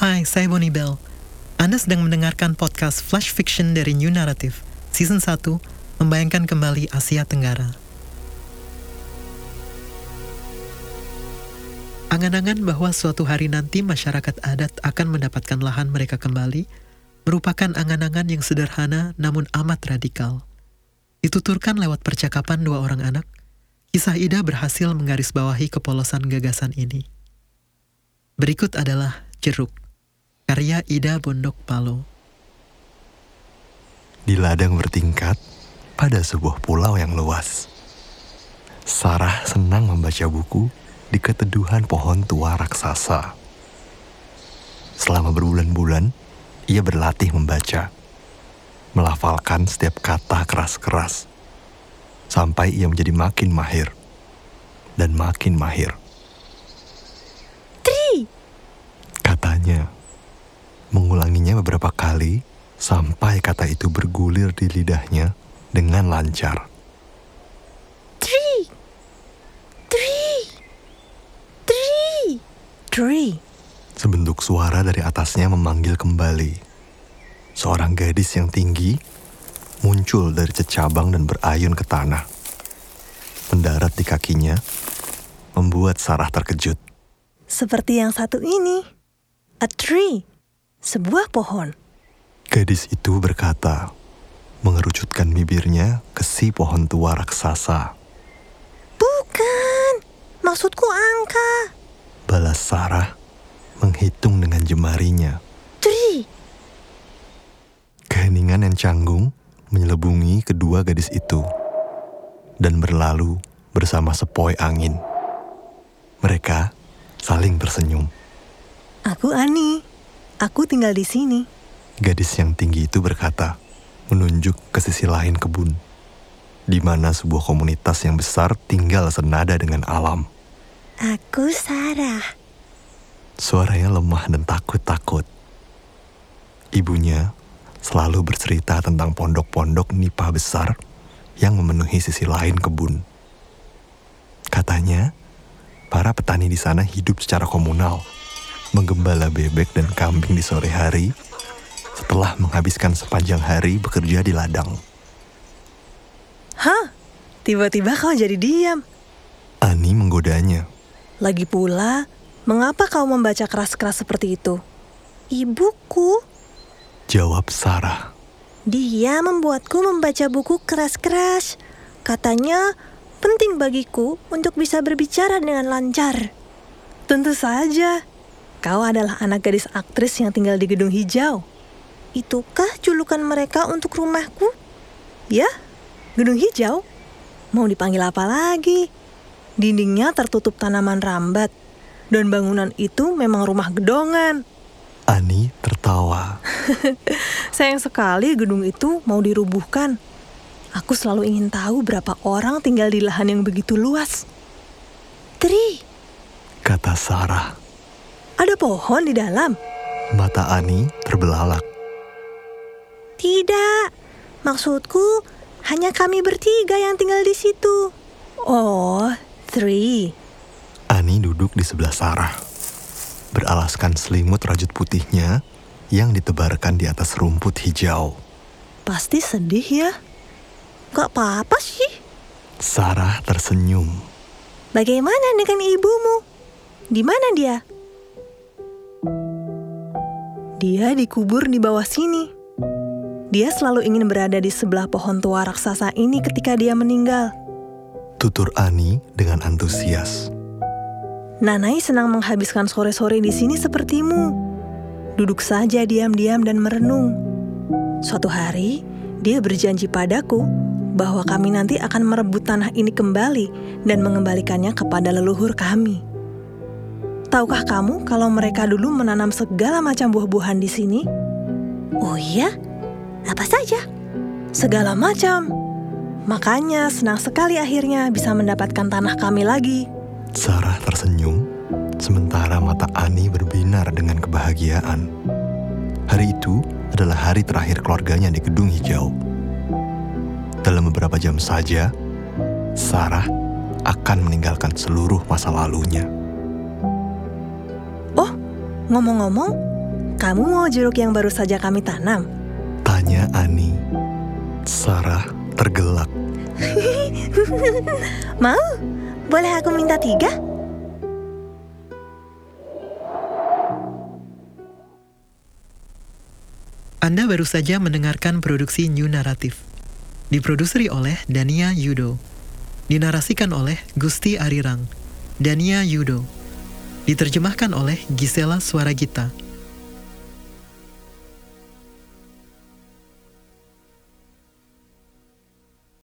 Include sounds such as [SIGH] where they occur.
Hai, saya Bonnie Bell. Anda sedang mendengarkan podcast Flash Fiction dari New Narrative, Season 1, membayangkan kembali Asia Tenggara. Angan-angan bahwa suatu hari nanti masyarakat adat akan mendapatkan lahan mereka kembali merupakan angan-angan yang sederhana namun amat radikal. Dituturkan lewat percakapan dua orang anak, kisah Ida berhasil menggarisbawahi kepolosan gagasan ini. Berikut adalah Jeruk, karya Ida Bondok Palo. Di ladang bertingkat pada sebuah pulau yang luas. Sarah senang membaca buku di keteduhan pohon tua raksasa. Selama berbulan-bulan, ia berlatih membaca, melafalkan setiap kata keras-keras, sampai ia menjadi makin mahir dan makin mahir. Tri, Katanya, mengulanginya beberapa kali sampai kata itu bergulir di lidahnya dengan lancar. Tri, Tri, Tri, Tri. Sebentuk suara dari atasnya memanggil kembali. Seorang gadis yang tinggi muncul dari cecabang dan berayun ke tanah. Mendarat di kakinya, membuat Sarah terkejut. Seperti yang satu ini. A tree. Sebuah pohon. Gadis itu berkata, mengerucutkan bibirnya ke si pohon tua raksasa. Bukan. Maksudku angka. Balas Sarah menghitung dengan jemarinya. Tri. Keheningan yang canggung menyelubungi kedua gadis itu dan berlalu bersama sepoi angin. Mereka saling tersenyum. Aku Ani. Aku tinggal di sini. Gadis yang tinggi itu berkata, menunjuk ke sisi lain kebun, di mana sebuah komunitas yang besar tinggal senada dengan alam. Aku Sarah. Suaranya lemah dan takut-takut. Ibunya selalu bercerita tentang pondok-pondok nipah besar yang memenuhi sisi lain kebun. Katanya, para petani di sana hidup secara komunal, menggembala bebek dan kambing di sore hari setelah menghabiskan sepanjang hari bekerja di ladang. Hah? Tiba-tiba kau jadi diam. Ani menggodanya. Lagi pula, mengapa kau membaca keras-keras seperti itu? Ibuku. Jawab Sarah. Dia membuatku membaca buku keras-keras. Katanya penting bagiku untuk bisa berbicara dengan lancar. Tentu saja. Kau adalah anak gadis aktris yang tinggal di gedung hijau. Itukah julukan mereka untuk rumahku? Ya, gedung hijau. Mau dipanggil apa lagi? Dindingnya tertutup tanaman rambat. Dan bangunan itu memang rumah gedongan. Ani tertawa. [LAUGHS] Sayang sekali gedung itu mau dirubuhkan. Aku selalu ingin tahu berapa orang tinggal di lahan yang begitu luas. Tri, Kata Sarah. Ada pohon di dalam? Mata Ani terbelalak. Tidak, maksudku hanya kami bertiga yang tinggal di situ. Oh, Tri. Ani duduk di sebelah Sarah. Beralaskan selimut rajut putihnya yang ditebarkan di atas rumput hijau. Pasti sedih ya? Gak apa-apa sih. Sarah tersenyum. Bagaimana dengan ibumu? Di mana dia? Dia dikubur di bawah sini. Dia selalu ingin berada di sebelah pohon tua raksasa ini ketika dia meninggal. Tutur Ani dengan antusias. Nanai senang menghabiskan sore-sore di sini sepertimu. Duduk saja diam-diam dan merenung. Suatu hari, dia berjanji padaku bahwa kami nanti akan merebut tanah ini kembali dan mengembalikannya kepada leluhur kami. Tahukah kamu kalau mereka dulu menanam segala macam buah-buahan di sini? Oh iya? Apa saja? Segala macam. Makanya senang sekali akhirnya bisa mendapatkan tanah kami lagi. Sarah tersenyum, sementara mata Ani berbinar dengan kebahagiaan. Hari itu adalah hari terakhir keluarganya di gedung hijau. Dalam beberapa jam saja, Sarah akan meninggalkan seluruh masa lalunya. Ngomong-ngomong, Kamu mau jeruk yang baru saja kami tanam? Tanya Ani. Sarah tergelak. [LAUGHS] Mau? Boleh aku minta tiga? Anda baru saja mendengarkan produksi New Naratif. Diproduseri oleh Dania Yudo. Dinarasikan oleh Gusti Arirang. Dania Yudo. Diterjemahkan oleh Gisela Suaragita.